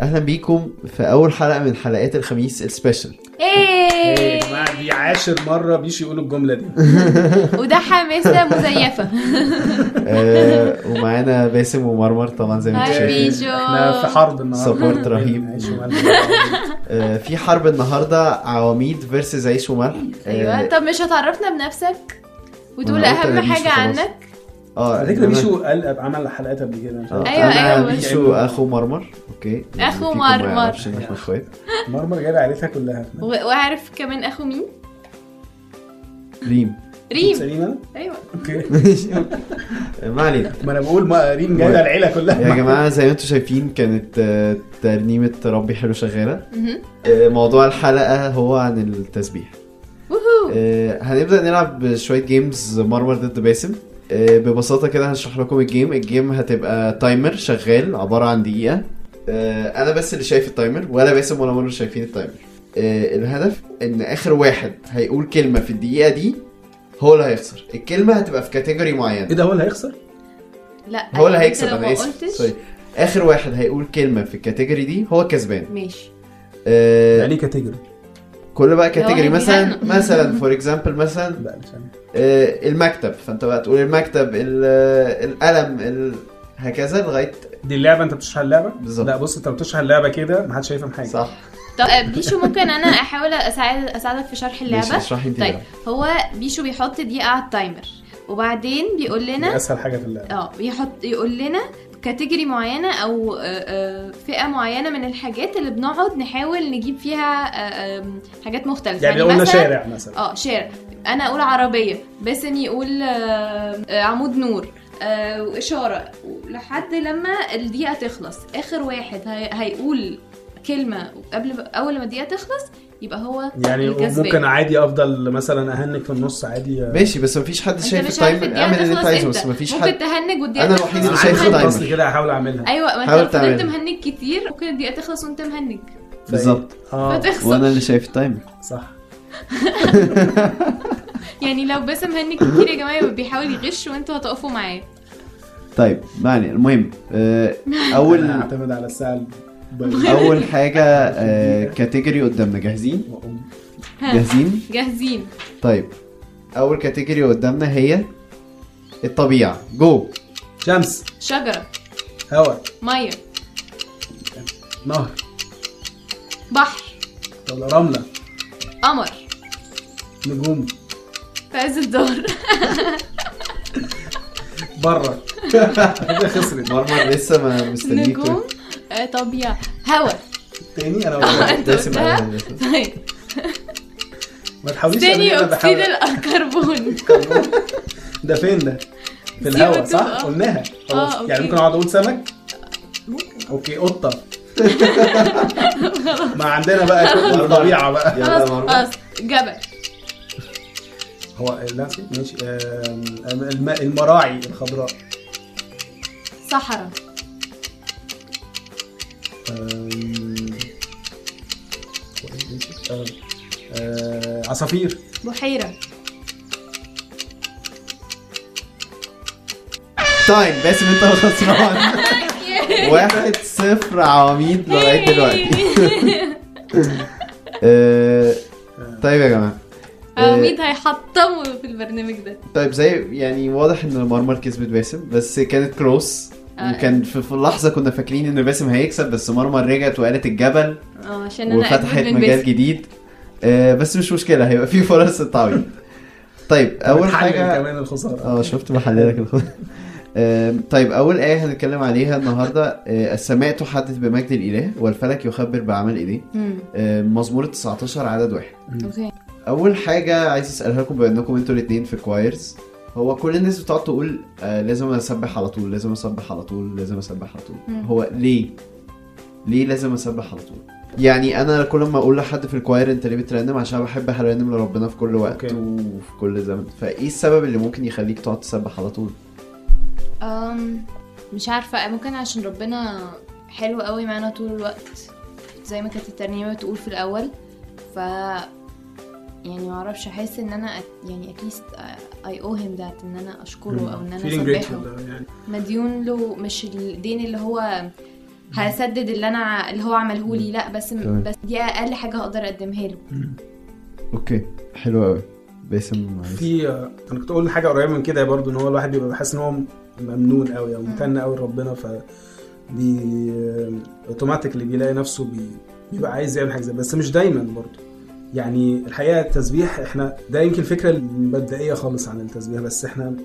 أهلا بيكم في أول حلقة من حلقات الخميس ال special إيه. يا إيه جماعة دي عاشر مرة بيشو يقول الجملة دي. وده حماسة مزيفة. آه ومعانا باسم ومرمر طبعا زي ما أنتم هاي شايفين. بيشو إحنا في حرب النهارده. سبورت رهيب. عيش وملح. آه في حرب النهارده عواميد versus عيش وملح. أيوه. طب مش هتعرفنا بنفسك؟ وتقول أنا قلت أهم أنا حاجة. عنك؟ آه على فكرة بيشو قال عمل حلقات قبل كده مش آه، عارف. أيوة، أنا أيوة. بيشو أخو مرمر okay؟ أخو فيكم ما مرمر. إخوات. مرمر جايب عيلتها كلها. وعارف كمان أخو مين؟ ريم. ريم. سليم أنا؟ أيوه. okay. ما علينا. ما أنا بقول ما ريم جايبه العيلة كلها. يا جماعة زي ما أنتم شايفين كانت آه، ترنيمة ربي حلو شغالة. آه، موضوع الحلقة هو عن التسبيح. آه، هنبدأ نلعب شوية games مرمر ضد باسم. آه، ببساطة كده هشرح لكم ال game ال game هتبقى timer شغال عبارة عن دقيقة. آه، أنا بس اللي شايف ال timer ولا باسم ولا مرمر شايفين ال timer آه، الهدف إن آخر واحد هيقول كلمة في الدقيقة دي هو اللي هيخسر. الكلمة هتبقى في category معين. إيه ده هو اللي هيخسر؟ لا هو اللي أنت هيكسب أنا آسف. قلتش. sorry. آخر واحد هيقول كلمة في ال category دي هو كسبان. ماشي. آه، يعني category كل بقى category مثلا. مثلا for example مثلا. لا مش عارف. آه، المكتب فأنت بقى تقول المكتب ال- آه، القلم ال- هكذا لغاية دي اللعبة أنت بتشرح اللعبة؟ بالظبط. لا بص أنت بتشرح اللعبة كده ما حدش هيفهم حاجة صح طب آه، بيشو ممكن أنا أحاول اساعد أساعدك في شرح اللعبة طيب بقى. هو بيشو بيحط دقيقة على ال timer وبعدين بيقول دي لنا أسهل حاجة في اللعبة آه يحط يقول لنا category معينة أو آه، آه، فئة معينة من الحاجات اللي بنقعد نحاول نجيب فيها آه، حاجات مختلفة. يعني لو قلنا شارع مثلا. آه شارع. أنا أقول عربية باسم يقول عمود نور واشاره لحد لما الدقيقة تخلص آخر واحد هي- هيقول كلمة قبل أول ما الدقيقة تخلص يبقى هو يعني. ممكن عادي أفضل مثلا اهنج في النص عادي. ماشي بس مفيش حد شايف ال timer. الدقيقة اعمل اللي أنت عايزه بس مفيش ممكن حد. تهنج والدقيقة أنا تخلص الوحيد اللي شايف. ال timer. بس كده هحاول أعملها. أيوه ما أنت فضلت. مهنج كتير ممكن الدقيقة تخلص وأنت مهنج. بالظبط. آه. وأنا اللي شايف ال timer. صح. يعني لو باسم مهنج كتير يا جماعة بيحاول يغش وأنتوا هتقفوا معاه. طيب معني المهم آه، أول اعتمد على الساعة أول حاجة category قدامنا. جاهزين؟ ها، جاهزين؟ جاهزين. طيب أول category قدامنا هي الطبيعة. جو شمس. شجرة. هواء مية. نهر. بحر. ولا رملة. قمر. نجوم. في عز الدار. بره كده خسرت. مرمر لسه ما مستنيك. نجوم. آه، طبيعة هوا. تاني؟ أنا ولا انت قلتها. طيب. ما تحاوليش ثاني تعملي اكسيد بحاول. الكربون. ده فين ده؟ في CO2 الهواء صح؟ آه. قلناها. خلاص. آه، يعني. ممكن أقعد أقول سمك؟ ممكن. أوكي قطة. ما عندنا بقى الطبيعة بقى. يلا خلاص مرمر. خلاص. جبل. هو لا نسيت ماشي المراعي الخضراء. صحراء؟ آه، عصافير. بحيرة. تايم باسم انت الخسران. واحد صفر عواميد لغاية دلوقتي. آه، طيب يا جماعة. آه، عميد هيحطموا في البرنامج ده؟ طيب زي يعني واضح إن مرمر كسبت باسم بس كانت كلوس آه. وكان في, في لحظة كنا فاكرين إن باسم هيكسب بس مرمر رجعت وقالت الجبل. آه عشان أنا وفتحت مجال باسم. جديد. آه، بس مش مشكلة هيبقى في فرص التعويض. طيب أول حاجة كمان الخسارة. آه شفت بحللك آم، طيب أول آية هنتكلم عليها النهارده آه، السماء تحدث بمجد الإله والفلك يخبر بعمل إيديه. آه، مزمور 19 عدد واحد. okay. أول حاجة عايز أسألها لكم بما إنكم أنتوا الاثنين في choirs هو كل الناس بتقعد تقول آه لازم أسبح على طول لازم أسبح على طول لازم أسبح على طول. مم. هو ليه؟ ليه لازم أسبح على طول؟ يعني أنا كل ما أقول لحد في ال choir أنت ليه بترنم؟ عشان بحب أرنم لربنا في كل وقت okay. وفي كل زمن. فإيه السبب اللي ممكن يخليك تقعد تسبح على طول؟ أم مش عارفة. ممكن عشان ربنا حلو قوي معانا طول الوقت زي ما كانت الترنيمة بتقول في الأول. ف يعني معرفش احس ان أنا أت- يعني at least I owe him that ان أنا اشكره أو إن أنا feeling اسبحه grateful يعني. مديون له مش الدين اللي هو هسدد اللي أنا اللي هو عمله لي لا بس تمام. بس دي أقل حاجة هقدر أقدمها له. okay. حلو قوي باسم في أنا كنت أقول حاجة قريبة من كده برضو إن هو الواحد بيبقى حاسس إن هو ممنون قوي أو ممتن قوي لربنا ف بي automatically بيلاقي نفسه بي... بيبقى عايز يعمل حاجة زي بس مش دايما برضو. يعني الحقيقة التسبيح إحنا ده يمكن الفكرة المبدئية خالص عن التسبيح بس إحنا.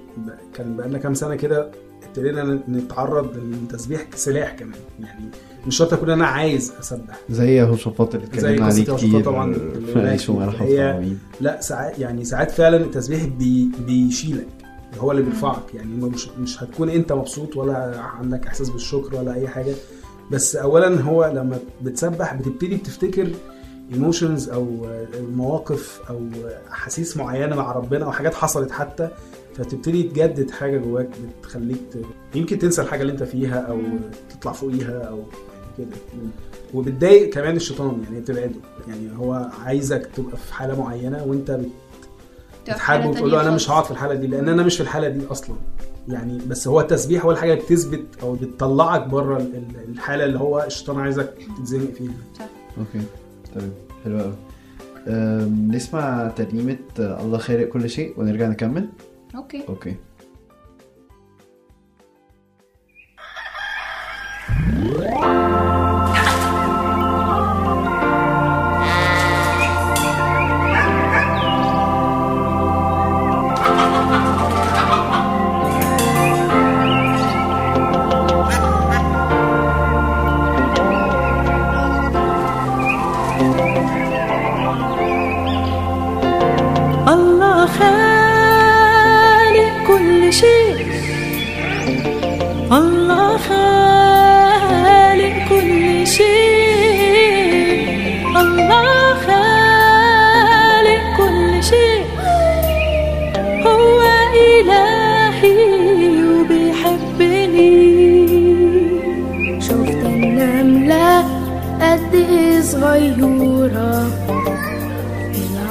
كان بقالنا كام سنة كده ابتدينا نتعرض للتسبيح كسلاح كمان يعني مش شرط أكون أنا عايز أسبح زي يهوشافاط اللي اتكلمنا عليه كتير طبعاً، في هي- لا ساعات يعني ساعات فعلا التسبيح بي بيشيلك هو اللي بيرفعك يعني مش مش هتكون أنت مبسوط ولا عندك إحساس بالشكر ولا أي حاجة بس اولا هو لما بتسبح بتبتدي بتفتكر emotions أو مواقف أو أحاسيس معينة مع ربنا أو حاجات حصلت حتى فتبتدي تجدد حاجة جواك بتخليك ت... يمكن تنسى الحاجة اللي أنت فيها أو تطلع فوقيها أو كده. وبتضايق كمان الشيطان يعني بتبعده. يعني هو عايزك تبقى في حالة معينة وأنت بت- بتحاربه وتقول له أنا مش. هقعد في الحالة دي لأن أنا مش في الحالة دي أصلا. يعني بس هو التسبيح هو الحاجة اللي بتثبت أو بتطلعك بره ال- ال- الحالة اللي هو الشيطان عايزك تتزنق فيها. okay. تمام حلو قوي نسمع ترنيمة آه، الله خالق كل شيء ونرجع نكمل. okay. okay.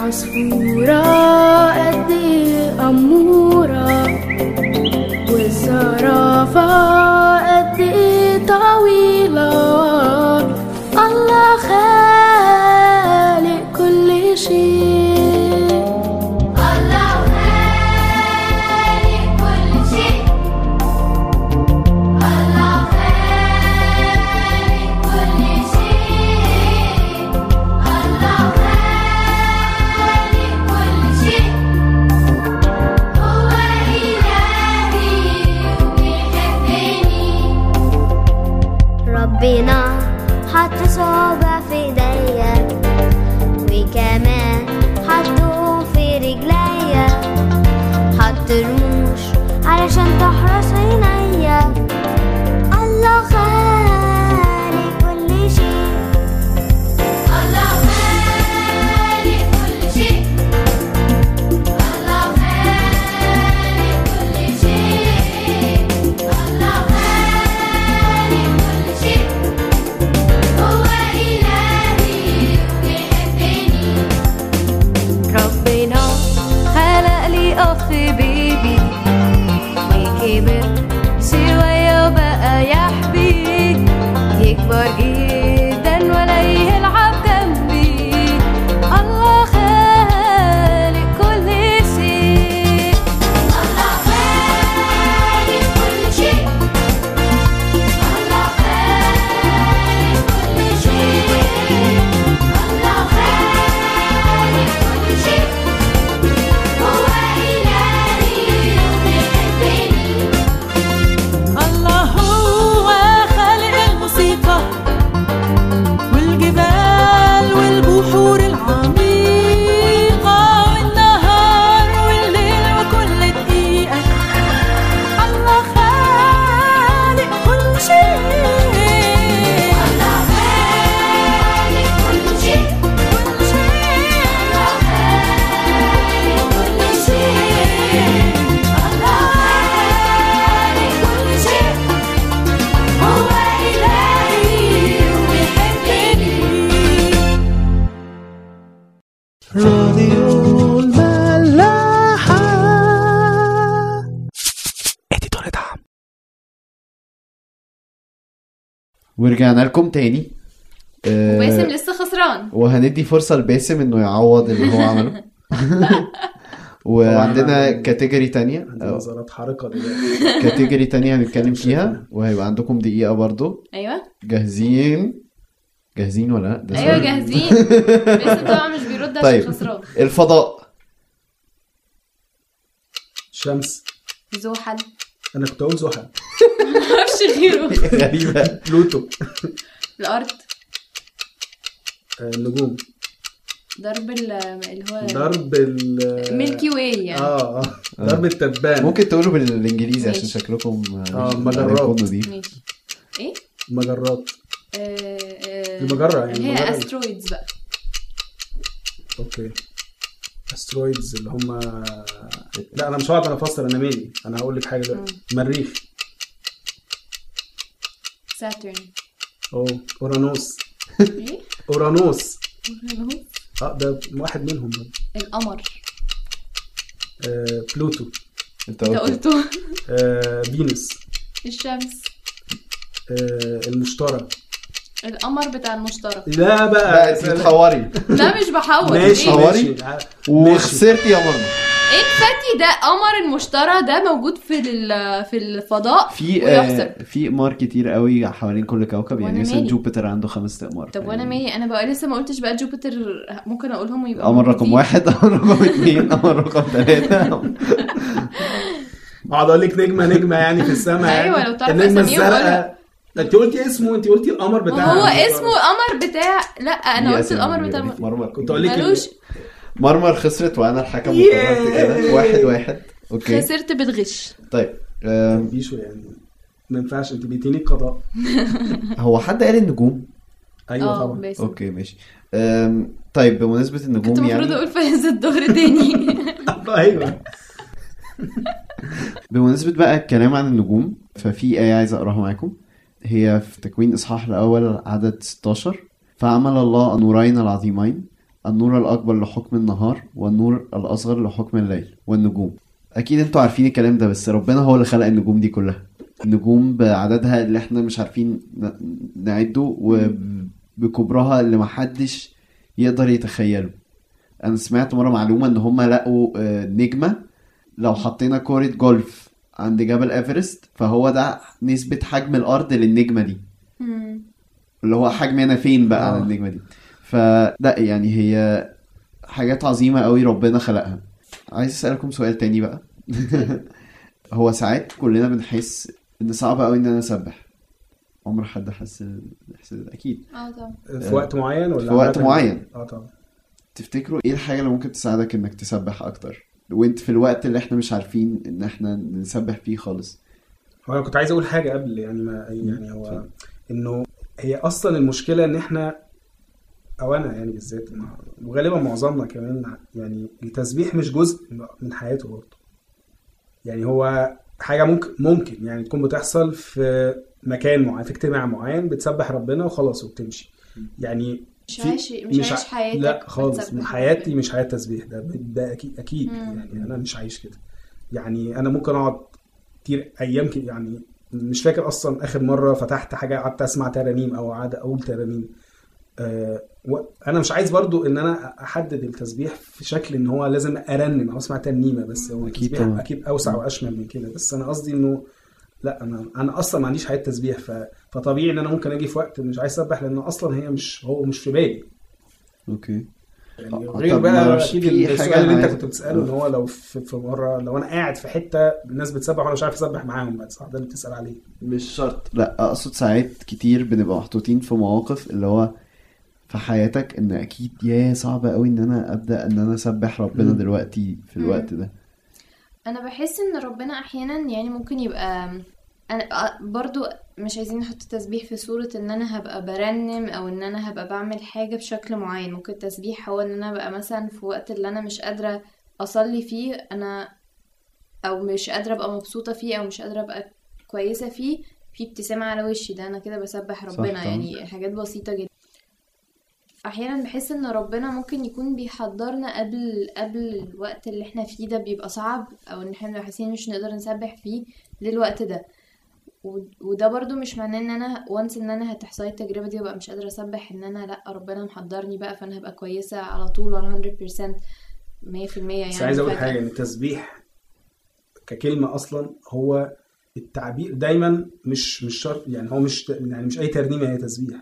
العصفورة قد إيه ورجعنا لكم تاني آه، وباسم لسه خسران. وهندي فرصة لباسم إنه يعوض اللي هو عمله. وعندنا. category تانية. عندي أو نظرات حارقه دلوقتي category تانية هنتكلم فيها. وهيبقى عندكم دقيقة برضو. أيوه. جاهزين؟ جاهزين ولا لأ؟ ده أيوه سؤال. جاهزين. باسم طبعا مش بيرد عشان طيب. خسران. الفضاء. شمس. زحل. أنا كنت أقول زحل معرفش غيره. غريبة. بلوتو الأرض. آه، النجوم. ضرب ال- اللي هو ضرب ال Milky Way يعني. آه آه. درب التبان. ممكن تقولوا بالإنجليزي عشان. شكلكم آه، مجرات. ماشي. إيه؟ مجرات. آه، آه، المجرة يعني اللي هي. asteroids بقى. okay. asteroids اللي هم لا أنا مش هقعد أنا افسر أنا مالي. أنا هقول لك حاجة دلوقتي مريخ. Saturn أوه. أورانوس. إيه؟ أورانوس. أورانوس. آه ده واحد منهم برضه. القمر. آه بلوتو. أنت أنت قلت قلته. آه فينوس. الشمس. آه المشتري. القمر بتاع المشتري. لا بقى انت بتحوري لا مش بحور ماشي ماشي. وخسرتي يا مرمى إيه الفتي ده قمر المشترى ده موجود في ال- في الفضاء في آه في اقمار كتير قوي حوالين كل كوكب. يعني مثلا؟ Jupiter عنده خمس اقمار طب وأنا يعني مالي أنا بقى لسه ما قلتش بقى Jupiter ممكن أقولهم ويبقى قمر رقم واحد قمر رقم اثنين قمر رقم ثلاثة اقعد أقول لك نجمة نجمة يعني في السماء. يعني أيوة، لو تعرف النجمة أساميهم الزرقاء انت قلتي اسمه انت قلتي القمر بتاع هو اسمه القمر بتاع لا أنا قلت القمر بتاع مرمر. كنت أقول لك مرمر خسرت وأنا الحكم. وقررت كده. واحد واحد. أوكي. خسرت بتغش. طيب بيشو يعني؟ ما ينفعش انت بيتيني القضاء. هو حد قال النجوم؟ أيوه آه طبعا. أوكي ماشي. طيب بمناسبة كنت النجوم المفروض يعني أقول فايز الظهر تاني. أيوه. بمناسبة بقى الكلام عن النجوم ففي آية عايز أقراها معاكم. هي في تكوين إصحاح الأول عدد 16 فعمل الله النورين العظيمين النور الأكبر لحكم النهار والنور الأصغر لحكم الليل والنجوم. أكيد أنتوا عارفين الكلام ده بس ربنا هو اللي خلق النجوم دي كلها. النجوم بعددها اللي إحنا مش عارفين نعده وبكبرها اللي محدش يقدر يتخيله. أنا سمعت مرة معلومة إن هما لقوا آه، نجمة لو حطينا كورة جولف. عند جبل إيفرست فهو ده نسبة حجم الأرض للنجمة دي. مم. اللي هو حجمنا فين بقى على آه. النجمة دي؟ فلا يعني هي حاجات عظيمة قوي ربنا خلقها. عايز أسألكم سؤال تاني بقى. هو ساعات كلنا بنحس إن صعب قوي إن أنا أسبح. عمر حد حس الإحساس ده؟ أكيد. آه طبعا. في وقت معين ولا في وقت؟ معين. آه طبعا. تفتكروا إيه الحاجة اللي ممكن تساعدك إنك تسبح أكتر؟ وانت في الوقت اللي إحنا مش عارفين ان إحنا نسبح فيه خالص. هو أنا كنت عايز أقول حاجة قبل يعني ما يعني هو اتفضل. إنه هي أصلا المشكلة إن إحنا أو أنا يعني بالذات وغالبا معظمنا كمان يعني التسبيح مش جزء من حياته برضه. يعني هو حاجة ممكن ممكن يعني تكون بتحصل في مكان معين في اجتماع معين بتسبح ربنا وخلاص وبتمشي. يعني مش عايش مش عايش حياتك لا خالص. بتسبح حياتي. مش حياة تسبيح. ده ده أكيد أكيد. مم. يعني أنا مش عايش كده. يعني أنا ممكن أقعد كتير أيام كده. يعني مش فاكر أصلا آخر مرة فتحت حاجة قعدت أسمع ترانيم أو قعدت أقول ترانيم. آه أنا مش عايز برضو إن أنا أحدد التسبيح في شكل إن هو لازم أرنم أو أسمع ترنيمة بس. هو طبعا. أكيد أوسع وأشمل من كده. بس أنا قصدي إنه لا أنا أنا أصلا ما عنديش حياة تسبيح. ف... فطبيعي إن أنا ممكن أجي في وقت مش عايز أسبح لأن أصلا هي مش هو مش في بالي. أوكي. يعني آه، غير بقى أكيد في السؤال اللي أنت كنت بتسأله إن هو لو في, في مرة لو أنا قاعد في حتة الناس بتسبح وأنا مش عارف أسبح معاهم بقى صح ده اللي بتسأل عليه. مش شرط. لأ أقصد ساعات كتير بنبقى محطوطين في مواقف اللي هو في حياتك إن أكيد يا صعب قوي إن أنا أبدأ إن أنا أسبح ربنا مم. دلوقتي في. الوقت ده. أنا بحس إن ربنا أحيانا يعني ممكن يبقى أنا آه، برضو مش عايزين نحط تسبيح في صورة إن أنا هبقى برنم أو إن أنا هبقى بعمل حاجة بشكل معين. ممكن التسبيح هو إن أنا أبقى مثلا في وقت اللي أنا مش قادرة أصلي فيه أنا أو مش قادرة أبقى مبسوطة فيه أو مش قادرة أبقى كويسة فيه في ابتسامة على وشي. ده أنا كده بسبح صح ربنا. طبعا. يعني حاجات بسيطة جدا. أحيانا بحس إن ربنا ممكن يكون بيحضرنا قبل قبل الوقت اللي إحنا فيه ده بيبقى صعب أو إن إحنا حاسين مش نقدر نسبح فيه للوقت ده. وده برضو مش معناه إن أنا وانس إن أنا هتحصل التجربة دي وأبقى مش قادرة أسبح إن أنا لأ ربنا محضرني بقى فأنا هبقى كويسة على طول 100% 100% يعني. بس عايز أقول. حاجة إن التسبيح ككلمة أصلا هو التعبير دايما مش مش شرط يعني هو مش يعني مش أي ترنيمة هي تسبيح.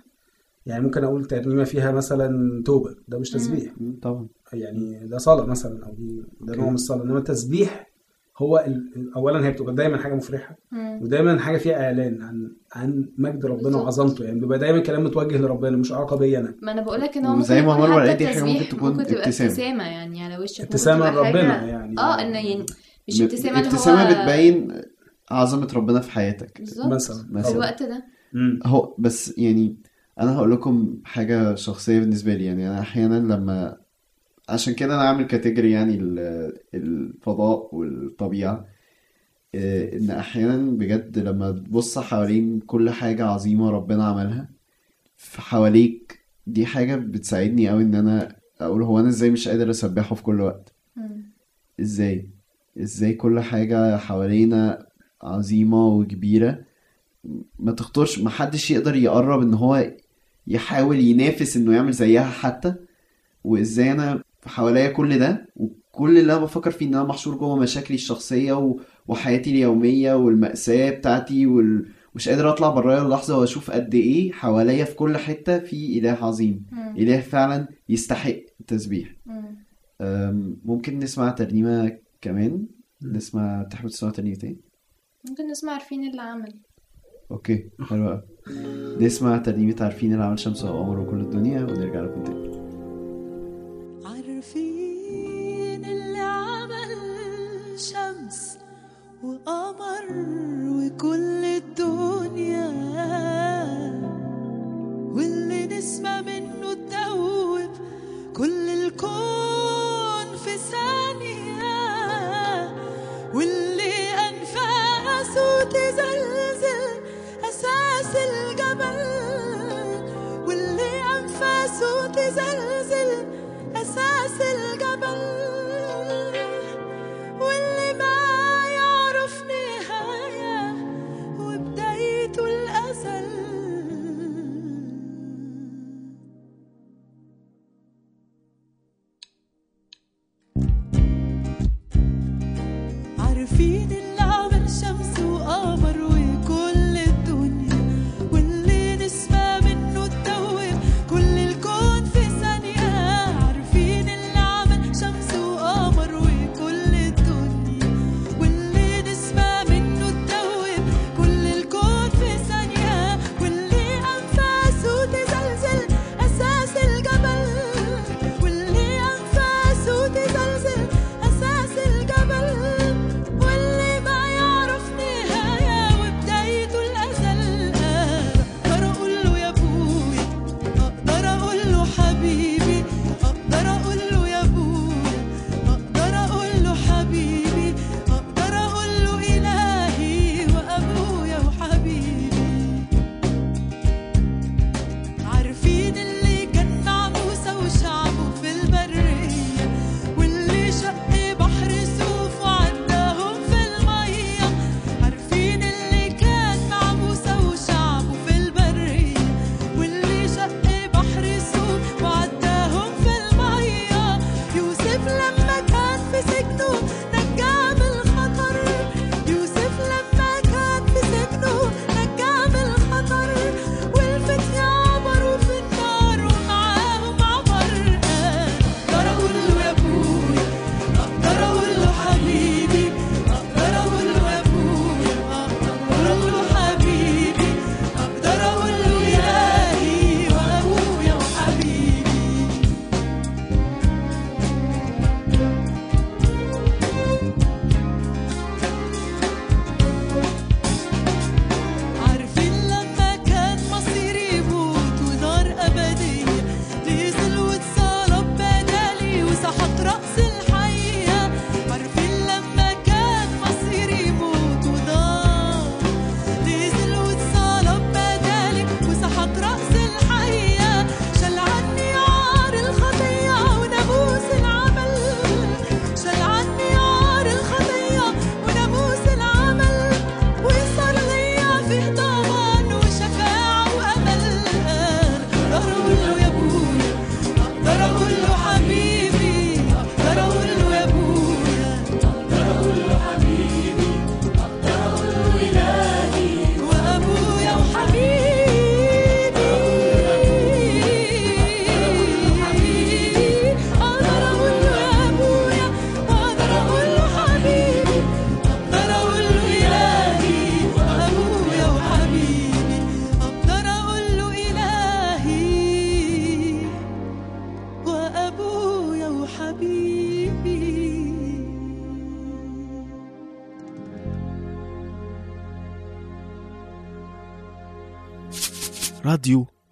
يعني ممكن أقول ترنيمة فيها مثلا توبة ده مش تسبيح. طبعا. يعني ده صلاة مثلا أو دي ده. نوع من الصلاة. إنما التسبيح هو ال- اولا هي بتبقى دايما حاجة مفرحة مم. ودايما حاجة فيها إعلان عن عن مجد ربنا. وعظمته يعني بيبقى دايما كلام متوجه لربنا مش علاقه بيا أنا ما أنا بقولك إن هو ممكن ما قالت دي حاجة ممكن تكون ابتسامة. ابتسامة يعني على وشك ممكن ابتسامة لربنا يعني آه إن يعني مش ابتسامة اللي ابتسامة هو بتبين عظمة ربنا في حياتك بالظبط مثلا في مثلا. الوقت ده. هو بس يعني أنا هقول لكم حاجة شخصية بالنسبة لي يعني أنا أحيانا لما عشان كده أنا عامل كاتيجوري يعني ال- الفضاء والطبيعة. إيه، إن أحيانا بجد لما تبص حوالين كل حاجة عظيمة ربنا عملها في حواليك دي حاجة بتساعدني قوي إن أنا أقول هو أنا إزاي مش قادر أسبحه في كل وقت. إزاي؟ إزاي كل حاجة حوالينا عظيمة وكبيرة؟ ما تخطرش ما حدش يقدر يقرب إن هو يحاول ينافس إنه يعمل زيها حتى. وإزاي أنا حواليا كل ده وكل اللي أنا بفكر فيه إن أنا محشور جوه مشاكلي الشخصية و- وحياتي اليومية والمأساة بتاعتي وال... مش قادر أطلع برايا اللحظة وأشوف قد إيه حواليا في كل حتة في إله عظيم. مم. إله فعلا يستحق التسبيح. مم. أم، ممكن نسمع ترنيمة كمان؟ نسمع تحب تسمع ترنيمة إيه؟ ممكن نسمع عارفين اللي عمل. أوكي حلو قوي نسمع ترنيمة عارفين اللي عمل شمس وقمر وكل الدنيا ونرجع لكم تاني. عارفين اللي عمل شمس وقمر وكل الدنيا واللي نسمة منه تدوب كل الكون في ثانية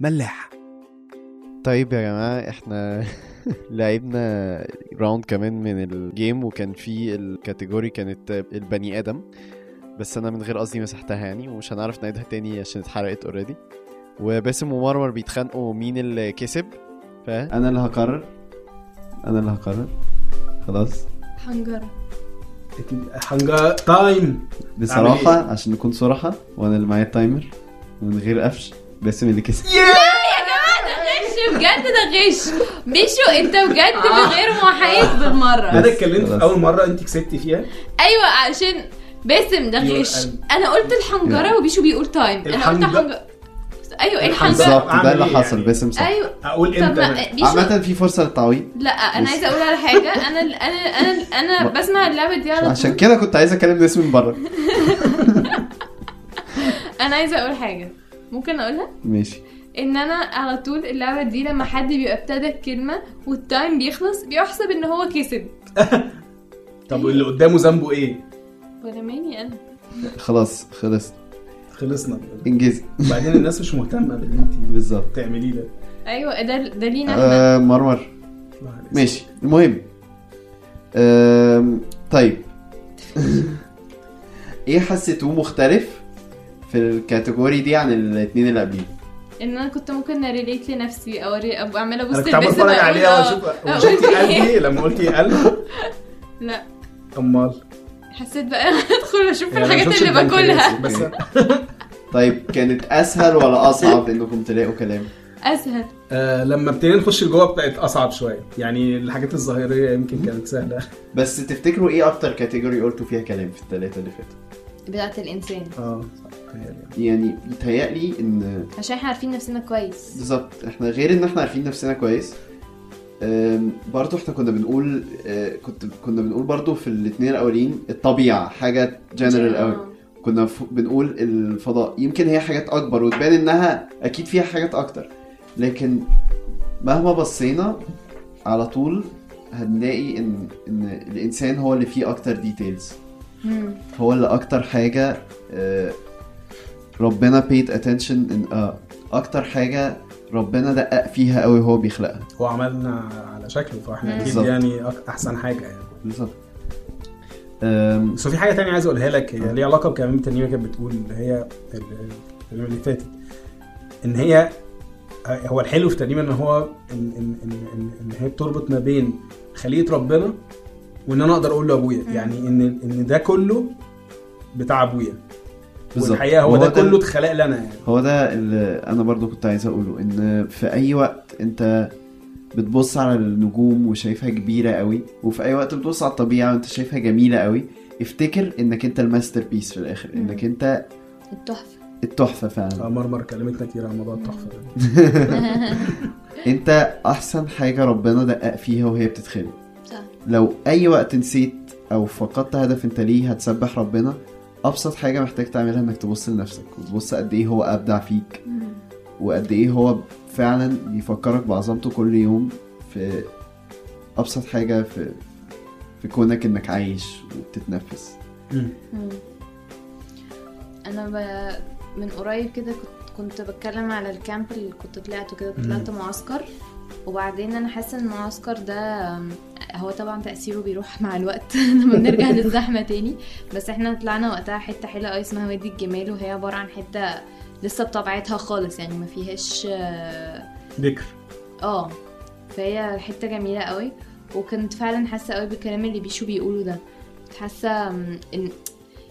ملاح طيب يا جماعة إحنا لعبنا round كمان من ال game وكان في ال category كانت البني آدم. بس أنا من غير قصدي مسحتها يعني ومش هنعرف نعيدها تاني عشان اتحرقت already وباسم ومرمر بيتخانقوا مين اللي كسب. فانا اللي هقرر. أنا اللي هقرر. خلاص. حنجرة. حنجا time بصراحة أعمل عشان نكون صراحة وأنا اللي معايا ال timer ومن غير قفش. باسم اللي كسب. غش بجد ده غش. بيشو انت بجد من غير محايد بالمرة. أنا بس اتكلمت. في أول مرة أنت كسبتي فيها؟ أيوه عشان باسم ده غش. أنا قلت الحنجرة وبيشو بيقول time أنا قلت حنجرة. أيوه إيه. الحنجرة. بالظبط ده اللي إيه حصل. يعني؟ باسم صح. أيوه. أقول إمتى؟ عامة في فرصة للتعويض. لا أنا بس. عايزة أقول على حاجة. أنا أنا أنا أنا ما- بسمع اللعبة دي على عشان كده كنت عايز أكلم ناس من بره. أنا عايزة أقول حاجة. ممكن أقولها؟ ماشي. إن أنا على طول اللعبة دي لما حد بيبقى ابتدى الكلمة والتايم بيخلص بيحسب إن هو كسب. طب واللي قدامه ذنبه إيه؟ ولا ماني أنا. خلاص خلص. خلصنا. إنجزي. وبعدين الناس مش مهتمة باللي انت بالظبط. بتعمليه ده. أيوه ده ده لينا إحنا. آه مرمر. ماشي. المهم. آم، طيب. إيه حسيتوه مختلف؟ في ال category دي عن الاثنين اللي قبليه إن أنا كنت ممكن a relate لنفسي أو ابقى عماله ابص أنا كنت عمال لباسم اتفرج أقول عليها آه، واشوف أقول وشفتي إيه؟ قلبي لما قلتي قلب لا. أمال. حسيت بقى أدخل أشوف يعني الحاجات اللي باكلها. بس. طيب كانت أسهل ولا أصعب إنكم تلاقوا كلام؟ أسهل. آه لما ابتدينا نخش لجوه بقت أصعب شوية. يعني الحاجات الظاهرية يمكن كانت سهلة. بس تفتكروا إيه أكتر category قلتوا فيها كلام في الثلاثه اللي فاتوا؟ بتاعت الإنسان. آه. صح تهيألي. يعني يتهيألي إن عشان إحنا عارفين نفسنا كويس بالظبط إحنا غير إن إحنا عارفين نفسنا كويس أم، برضو إحنا كنا بنقول آه، كنت كنا بنقول برضو في الاثنين الأولين الطبيعة حاجة جنرال قوي آه. كنا ف- بنقول الفضاء يمكن هي حاجات أكبر وتبان إنها أكيد فيها حاجات أكتر لكن مهما بصينا على طول هنلاقي إن إن الإنسان هو اللي فيه أكتر ديتيلز. هو اللي أكتر حاجة آه، ربنا paid attention ان آه، أكتر حاجة ربنا دقق فيها قوي وهو بيخلقها. هو عملنا على شكله فإحنا أكيد. يعني أحسن حاجة يعني. بالظبط. أم، بس في حاجة تانية عايز أقولها لك هي ليها علاقة بكلام الترنيمه كانت بتقول اللي هي اللي فاتت إن هي هو الحلو في الترنيمه إن هو ان ان ان, إن, إن هي بتربط ما بين خليقة ربنا وإن أنا أقدر أقول له ابويا يعني ان إن ده كله بتاع أبويا. بالظبط. والحقيقة هو وهو ده ده- كله اتخلق لنا يعني. هو ده اللي أنا برضو كنت عايز أقوله إن في أي وقت أنت بتبص على النجوم وشايفها كبيرة قوي وفي أي وقت بتبص على الطبيعة وأنت شايفها جميلة قوي افتكر إنك أنت ال masterpiece في الآخر إنك أنت التحفة. التحفة فعلا. آه، مرمر كلمتنا كتير عن موضوع التحفة ده. أنت أحسن حاجة ربنا دقق فيها وهي بتتخلق. صح. لو أي وقت نسيت أو فقدت هدف أنت ليه هتسبح ربنا أبسط حاجة محتاج تعملها إنك تبص لنفسك. وتبص قد إيه هو أبدع فيك. وقد إيه هو فعلا بيفكرك بعظمته كل يوم في أبسط حاجة في في كونك إنك عايش وبتتنفس. أنا ب... من قريب كده كنت كنت بتكلم على الكامب اللي كنت طلعته كده كنت طلعت معسكر. وبعدين أنا حاسة إن المعسكر ده هو طبعا تأثيره بيروح مع الوقت. لما بنرجع للزحمة تاني. بس إحنا طلعنا وقتها حتة حلوة قوي اسمها وادي الجمال وهي عبارة عن حتة لسه بطبيعتها خالص يعني ما فيهاش آه، ذكر. آه فهي حتة جميلة قوي وكنت فعلا حاسة قوي بالكلام اللي بيشو بيقوله ده. كنت حاسه إن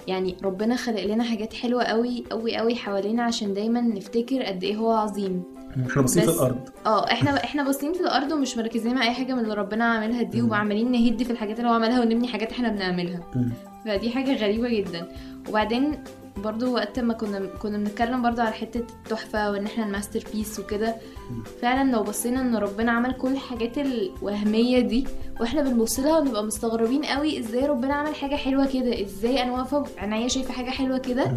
يعني ربنا خلق لنا حاجات حلوة قوي قوي قوي حوالينا عشان دايما نفتكر قد إيه هو عظيم. إحنا باصين في الأرض. آه إحنا إحنا باصين في الأرض ومش مركزين مع أي حاجة من اللي ربنا عاملها دي وعمالين نهد في الحاجات اللي هو عملها ونبني حاجات إحنا بنعملها. فدي حاجة غريبة جدا. وبعدين برضو وقت ما كنا كنا بنتكلم برضو على حتة التحفة وإن إحنا ال masterpiece وكده فعلا لو بصينا إن ربنا عمل كل الحاجات الوهمية دي وإحنا بنبص لها ونبقى مستغربين قوي إزاي ربنا عمل حاجة حلوة كده إزاي أنا واقفة عينيا شايفة حاجة حلوة كده.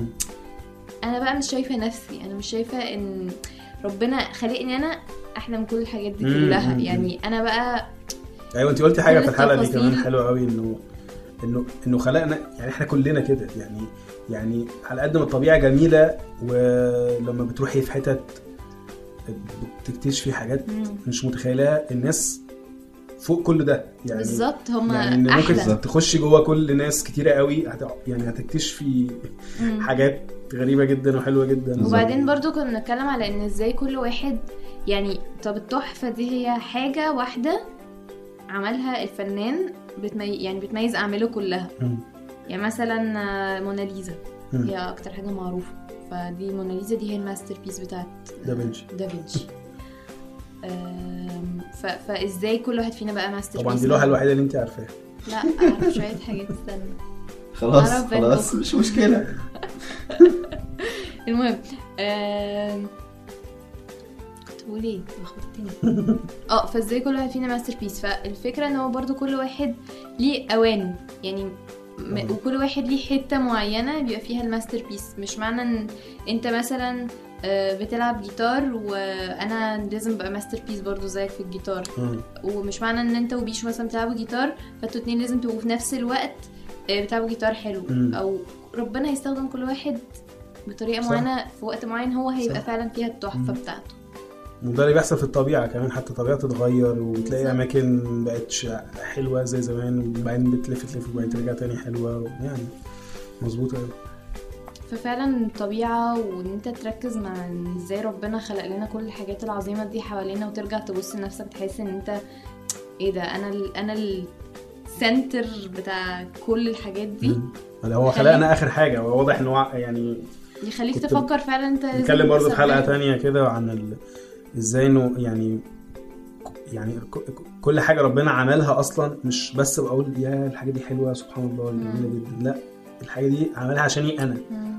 أنا بقى مش شايفة نفسي أنا مش شايفة إن ربنا خلقني أنا أحلى من كل الحاجات دي كلها يعني أنا بقى أيوه انت قلتي حاجة في الحلقة دي. كمان حلوة قوي إنه إنه إنه خلقنا يعني إحنا كلنا كده يعني يعني على قد ما الطبيعة جميلة ولما بتروحي في حتت بتكتشفي حاجات. مش متخيلها الناس فوق كل ده يعني بالظبط هما يعني ممكن أحلى تخشي جوه كل ناس كتيرة قوي هت... يعني هتكتشفي. حاجات غريبة جدا وحلوة جدا وبعدين برضو كنا بنتكلم على إن إزاي كل واحد يعني طب التحفة دي هي حاجة واحدة عملها الفنان بتمي... يعني بتميز أعماله كلها مم. يعني مثلا موناليزا. هي أكتر حاجة معروفة فدي موناليزا دي هي ال masterpiece بتاعت دافنشي دافنشي. فازاي كل واحد فينا بقى ماستر طبعا دي اللوحه الوحيدة اللي انت عارفاها. لا أعرف شوية حاجات استنى. خلاص خلاص. مش مشكلة. المهم كنت بقول إيه؟ لخبطتني. آه فازاي كل واحد فينا masterpiece فالفكرة إن هو برضو كل واحد ليه اوان يعني م-. وكل واحد ليه حتة معينة بيبقى فيها ال masterpiece مش معنى إن أنت مثلا بتلعب جيتار وأنا لازم ابقى masterpiece برضو زيك في الجيتار. ومش معنى إن أنت وبيشو مثلا بتلعبوا جيتار فأنتوا اتنين لازم تبقوا في نفس الوقت آه، بتلعبوا جيتار حلو. أو ربنا هيستخدم كل واحد بطريقة. معينة في وقت معين هو هيبقى صح. فعلا فيها التحفة. بتاعته وده اللي بيحصل في الطبيعة كمان حتى الطبيعه تتغير وتلاقي. أماكن مبقتش حلوة زي زمان وبعدين بتلف تلف وبعدين ترجع تاني حلوة يعني مظبوطة قوي ففعلا الطبيعه وإن أنت تركز مع إزاي ربنا خلق لنا كل الحاجات العظيمة دي حوالينا وترجع تبص لنفسك تحس إن أنت إيه ده أنا ال أنا السنتر بتاع كل الحاجات دي. هو هو خلقنا آخر حاجة. هو واضح إن هو يعني يخليك تفكر فعلا أنت نتكلم برضه في تسبح. تانية كده عن ال... إزاي إنه يعني يعني كل حاجة ربنا عملها أصلا مش بس بقول يا الحاجة دي حلوة سبحان الله جميلة جدا لا. الحاجة دي عملها عشاني أنا.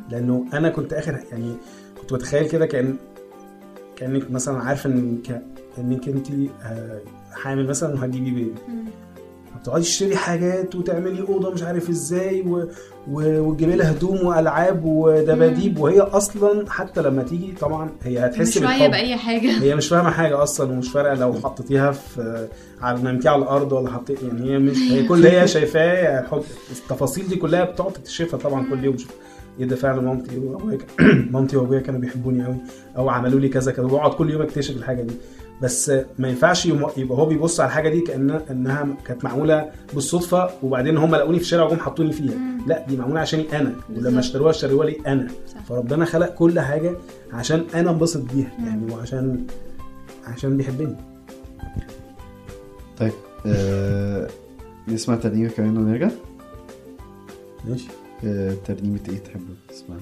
لأنه أنا كنت آخر يعني كنت بتخيل كده كأن كأنك مثلا عارفة إن ك... إنك انت آه، حامل مثلا وهتجيبي بيبي. مم. بتقعدي تشتري حاجات وتعملي أوضة مش عارف إزاي و... و... وتجيبي لها هدوم وألعاب ودباديب. وهي أصلا حتى لما تيجي طبعا هي هتحس مش بالحب. بأي حاجة. هي مش فاهمة حاجة أصلا ومش فارقة لو حطيتيها في على نمتيها على الأرض ولا حطيت يعني هي مش هي كل هي شايفاه حب. التفاصيل دي كلها بتقعد تكتشفها طبعا كل يوم. إيه ده فعلا مامتي وأبويا مامتي وأبويا كانوا بيحبوني قوي أو عملوا لي كذا كذا. بقعد كل يوم أكتشف الحاجة دي. بس ما ينفعش يبقى هو بيبص على الحاجة دي كانها إنها كانت معمولة بالصدفة وبعدين هم لقوني في الشارع وجم حطوني فيها. لا دي معمولة عشاني أنا. ولما اشتروها اشتروها لي أنا. صح. فربنا خلق كل حاجة عشان أنا انبسط بيها يعني وعشان عشان بيحبني. طيب آه... نسمع ترنيمة كمان ونرجع؟ ماشي. آه... ترنيمة إيه تحب تسمعها؟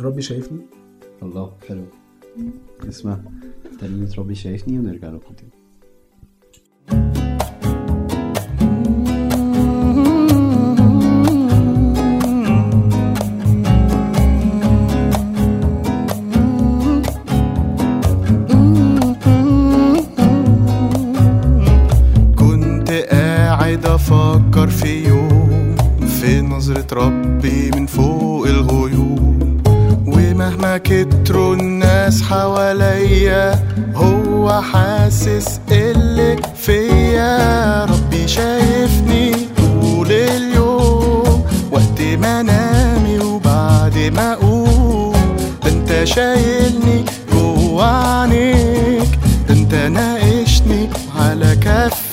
ربي شايفني. الله حلو. نسمع ترنيمه ربي شايفني ونرجع لكم تاني قاعد أفكر في يوم في نظرة ربي كتروا الناس حواليا. هو حاسس اللي فيا. ربي شايفني طول اليوم وقت ما انامي وبعد ما أقوم. ده انت شايلني جوا عينيك ده انت ناقشني على كفيك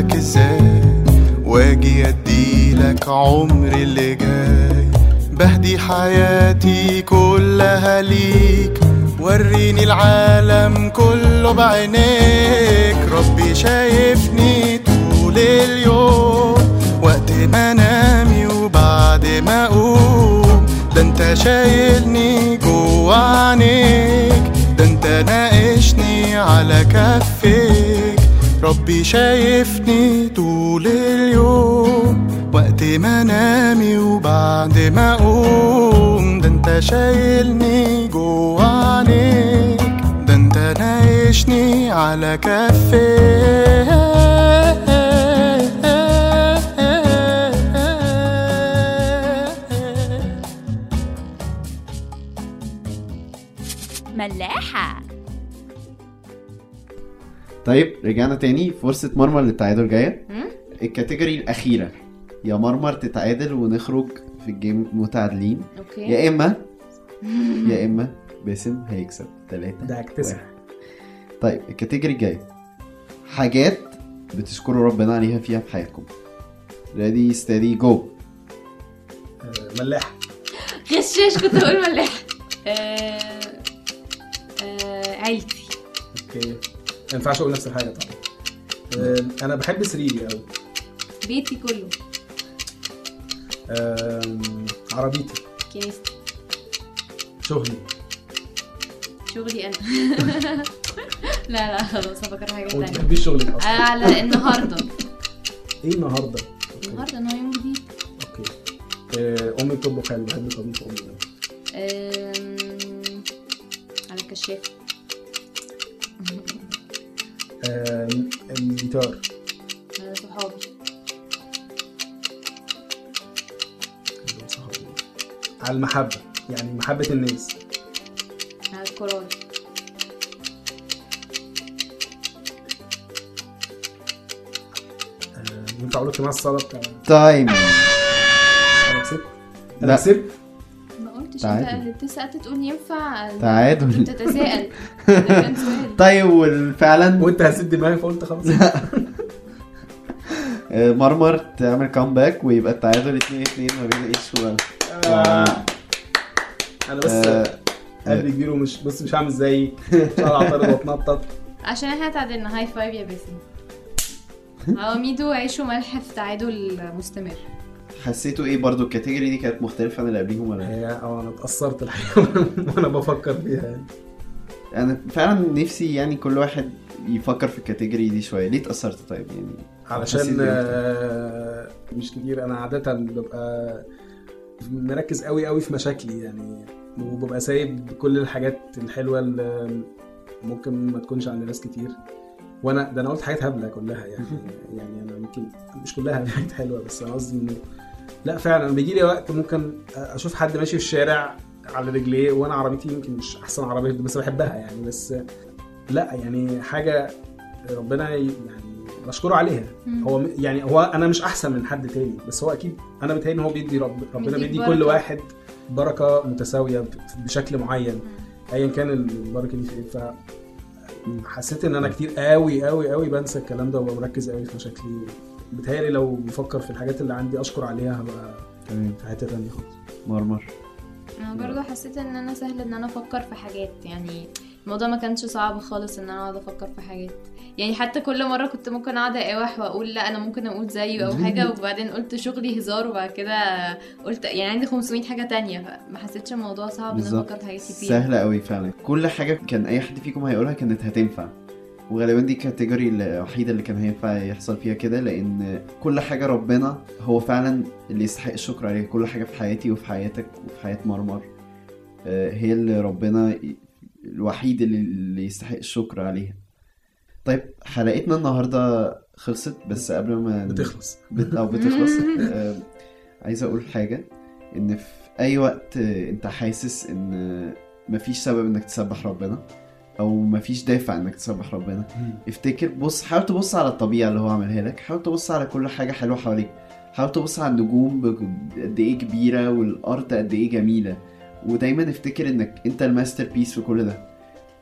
اشوفك إزاي؟ واجي أديلك عمري اللي جاي. بهدي حياتي كلها ليك. وريني العالم كله بعينيك. ربي شايفني طول اليوم. وقت ما انامي وبعد ما أقوم. ده أنت شايلني جوا عينيك. ده أنت ناقشني على كفيك. ربي شايفني طول اليوم وقت ما انامي وبعد ما أقوم. ده انت شايلني جوا عينيك ده انت ناقشني على كفيك طيب رجعنا تاني. فرصة مرمر للتعادل جاية. مم؟ ال category الأخيرة. يا مرمر تتعادل ونخرج في ال game متعادلين. okay. يا إما يا إما باسم هيكسب. ثلاثة ده واحد. طيب ال category الجاي حاجات بتشكروا ربنا عليها فيها في حياتكم. ready steady go ملاح. غشاش كنت هقول ملاحة آه، آه، عيلتي. okay. ما ينفعش أقول نفس الحاجة. طبعا آه، أنا بحب سريري قوي بيتي كله. عربيتي. كنيستي. شغلي. شغلي أنا. لا لا خلاص هفكر حاجة وما تانية. بتحبيش شغلك آه، أصلا على النهاردة. إيه النهارده؟ okay. النهاردة أنا يوم جديد. okay. آه، أمي بتطبخ حلو. بحب طبيخ أمي. أم، على الكشاف. الجيتار على صحابي على المحبة يعني محبة الناس. على آه، ينفع أقول لك كمان الصلاة بتاع تايم أنا كسبت؟ لا. أنا كسبت؟ قلتش تعادل. انت تقول ينفع؟ تعادل. تتساءل. طيب وفعلا وأنت هسيب دماغي فقلت خلاص. آه، مرمر تعمل كامباك ويبقى التعادل 2 2 ما بين إيش و آه، أنا بس آه، قلبي كبير ومش بص مش هعمل زيك مش هقعد اعترض واتنطط. عشان إحنا تعادلنا. high five يا باسم. آه ميدو عيش وملح في تعادل مستمر. حسيتوا إيه برضو؟ ال category دي كانت مختلفة عن اللي قبليهم ولا لأ؟ هي آه أنا اتأثرت الحقيقة وأنا- وأنا بفكر فيها يعني. أنا فعلا نفسي يعني كل واحد يفكر في ال category دي شوية. ليه اتأثرت طيب يعني؟ علشان؟ آه، مش كتير. أنا عادة ببقى مركز قوي قوي في مشاكلي يعني وببقى سايب كل الحاجات الحلوة اللي ممكن ما تكونش عند ناس كتير. وأنا ده أنا قلت حاجات هبلة كلها يعني. يعني أنا يمكن مش كلها حاجات حلوة بس أنا قصدي إنه لا فعلا بيجي لي وقت ممكن أشوف حد ماشي في الشارع على رجليه وأنا عربيتي يمكن مش أحسن عربية بس بحبها يعني بس لا يعني حاجة ربنا يعني بشكره عليها. مم. هو يعني هو أنا مش أحسن من حد تاني بس هو أكيد أنا متهيألي إن هو بيدي رب ربنا بيدي بركة. كل واحد بركة متساوية بشكل معين ايا كان البركة دي في إيه. ف حسيت إن أنا كتير قوي قوي قوي بنسى الكلام ده وببقى مركز قوي في مشاكلي. بتهيألي لو بفكر في الحاجات اللي عندي أشكر عليها هبقى تمام. في حتة تانية خالص. مرمر. أنا برضو حسيت إن أنا سهل إن أنا أفكر في حاجات يعني الموضوع ما كانش صعب خالص إن أنا أقعد أفكر في حاجات. يعني حتى كل مرة كنت ممكن أقعد اقاوح وأقول لأ أنا ممكن أقول زيه أو حاجة وبعدين قلت شغلي هزار وبعد كده قلت يعني عندي 500 حاجة تانية. فما حسيتش الموضوع صعب إن أنا. أفكر في حاجات كتير. سهلة قوي فعلا. كل حاجة كان أي حد فيكم هيقولها كانت هتنفع. وغالبا دي الكاتيجوري الوحيدة اللي كان هينفع يحصل فيها كده لأن كل حاجة ربنا هو فعلا اللي يستحق الشكر عليها. كل حاجة في حياتي وفي حياتك وفي حياة مرمر آه، هي اللي ربنا الوحيد اللي, يستحق الشكر عليها. طيب حلقتنا النهاردة خلصت بس قبل ما بتخلص. بت... أو بتخلص آه، عايز أقول حاجة إن في أي وقت آه، أنت حاسس إن مفيش سبب إنك تسبح ربنا. أو مفيش دافع إنك تسبح ربنا. افتكر بص حاول تبص على الطبيعة اللي هو عملها لك. حاول تبص على كل حاجة حلوة حواليك. حاول تبص على النجوم قد إيه كبيرة والأرض قد إيه جميلة. ودايما افتكر إنك أنت ال masterpiece في كل ده.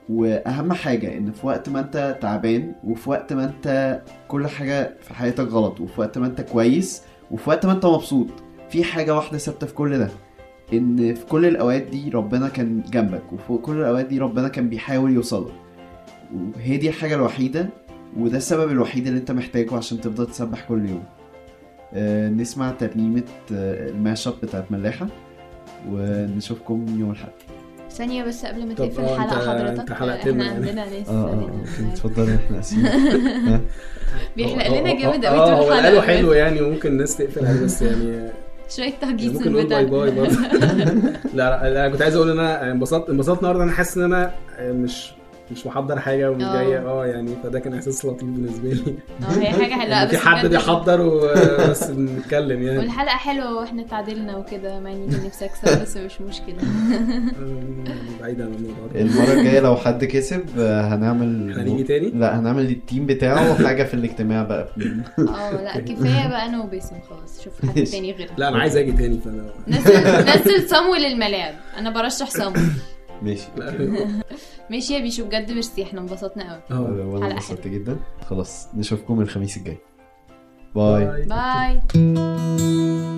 وأهم حاجة إن في وقت ما أنت تعبان وفي وقت ما أنت كل حاجة في حياتك غلط وفي وقت ما أنت كويس وفي وقت ما أنت مبسوط في حاجة واحدة ثابتة في كل ده. إن في كل الأوقات دي ربنا كان جنبك وفي كل الأوقات دي ربنا كان بيحاول يوصلك. وهي دي الحاجة الوحيدة وده السبب الوحيد اللي أنت محتاجه عشان تفضل تسبح كل يوم. آه نسمع ترنيمه آه الماشب بتاعت ملاحة ونشوفكم يوم الأحد. ثانية بس قبل ما تقفل الحلقة أنت- حضرتك أنت حلقتنا إحنا يعني. عندنا ناس آه آه هنا. اتفضل إحنا هو- لنا جامد قوي طول قاله حلو يعني وممكن الناس تقفل عليه بس يعني شوية تهجيس ممكن نقول باي باي برضه. لا لا لا، أنا كنت عايز أقول إن أنا انبسطت. انبسطت النهارده. أنا حاسس إن أنا مش مش محضر حاجة ومش آه. جاية. آه يعني فده كان إحساس لطيف بالنسبة لي. آه هي حاجة حلوة يعني في بس حد بجد- بيحضر وبس بنتكلم يعني. والحلقة حلوة وإحنا تعادلنا وكده مع إني كان نفسي أكسب بس مش مشكلة. آه، بعيد عن الموضوع ده. المرة الجاية لو حد كسب آه، هنعمل هنيجي تاني؟ لا هنعمل لل team بتاعه حاجة في الاجتماع بقى. آه لا كفاية بقى أنا وباسم خلاص. شوف حد تاني غيرنا. لا أنا عايز أجي تاني فانا نزل نزل صموي للملاعب أنا برشح صموي ماشي. ماشي يا بيشو بجد ميرسي إحنا انبسطنا قوي. آه وأنا حلقة انبسطت. جدا. خلاص نشوفكم الخميس الجاي. bye. bye. مفيش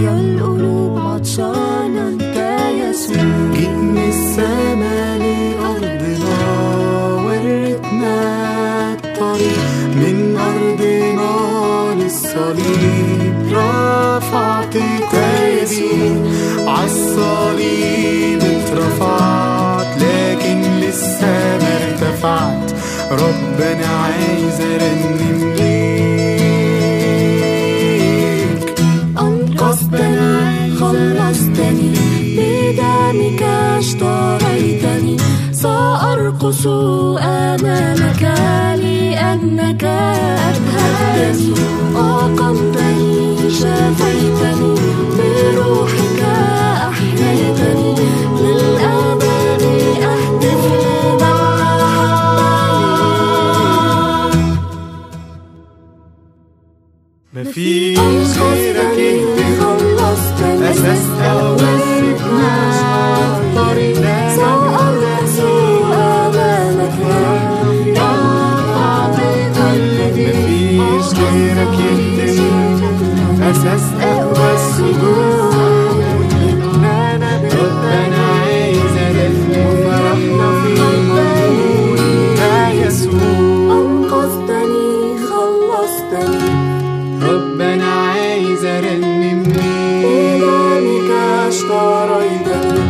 مية القلوب عطشانة انت يسوع جيت من السما لأرضنا الطريق. من أرضنا للصليب اترفعت لكن ارتفعت. ربنا عايز ارنم سأرقص أمامك لأنك أبهجتني أقمتني شفيتني بروحك أحييتني للأبد أهتف لمن أحبني مفيش غيرك. خلصتني أساس أولادنا أساس أقوى السجود ربنا عايز ألفنا وفرحنا في الموجود يا يسوع أنقذتني خلصتني. ربنا عايز أرنم ليك بدمك أشتريتني.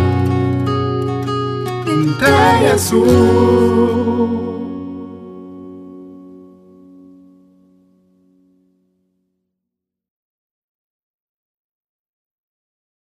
أنت يسوع.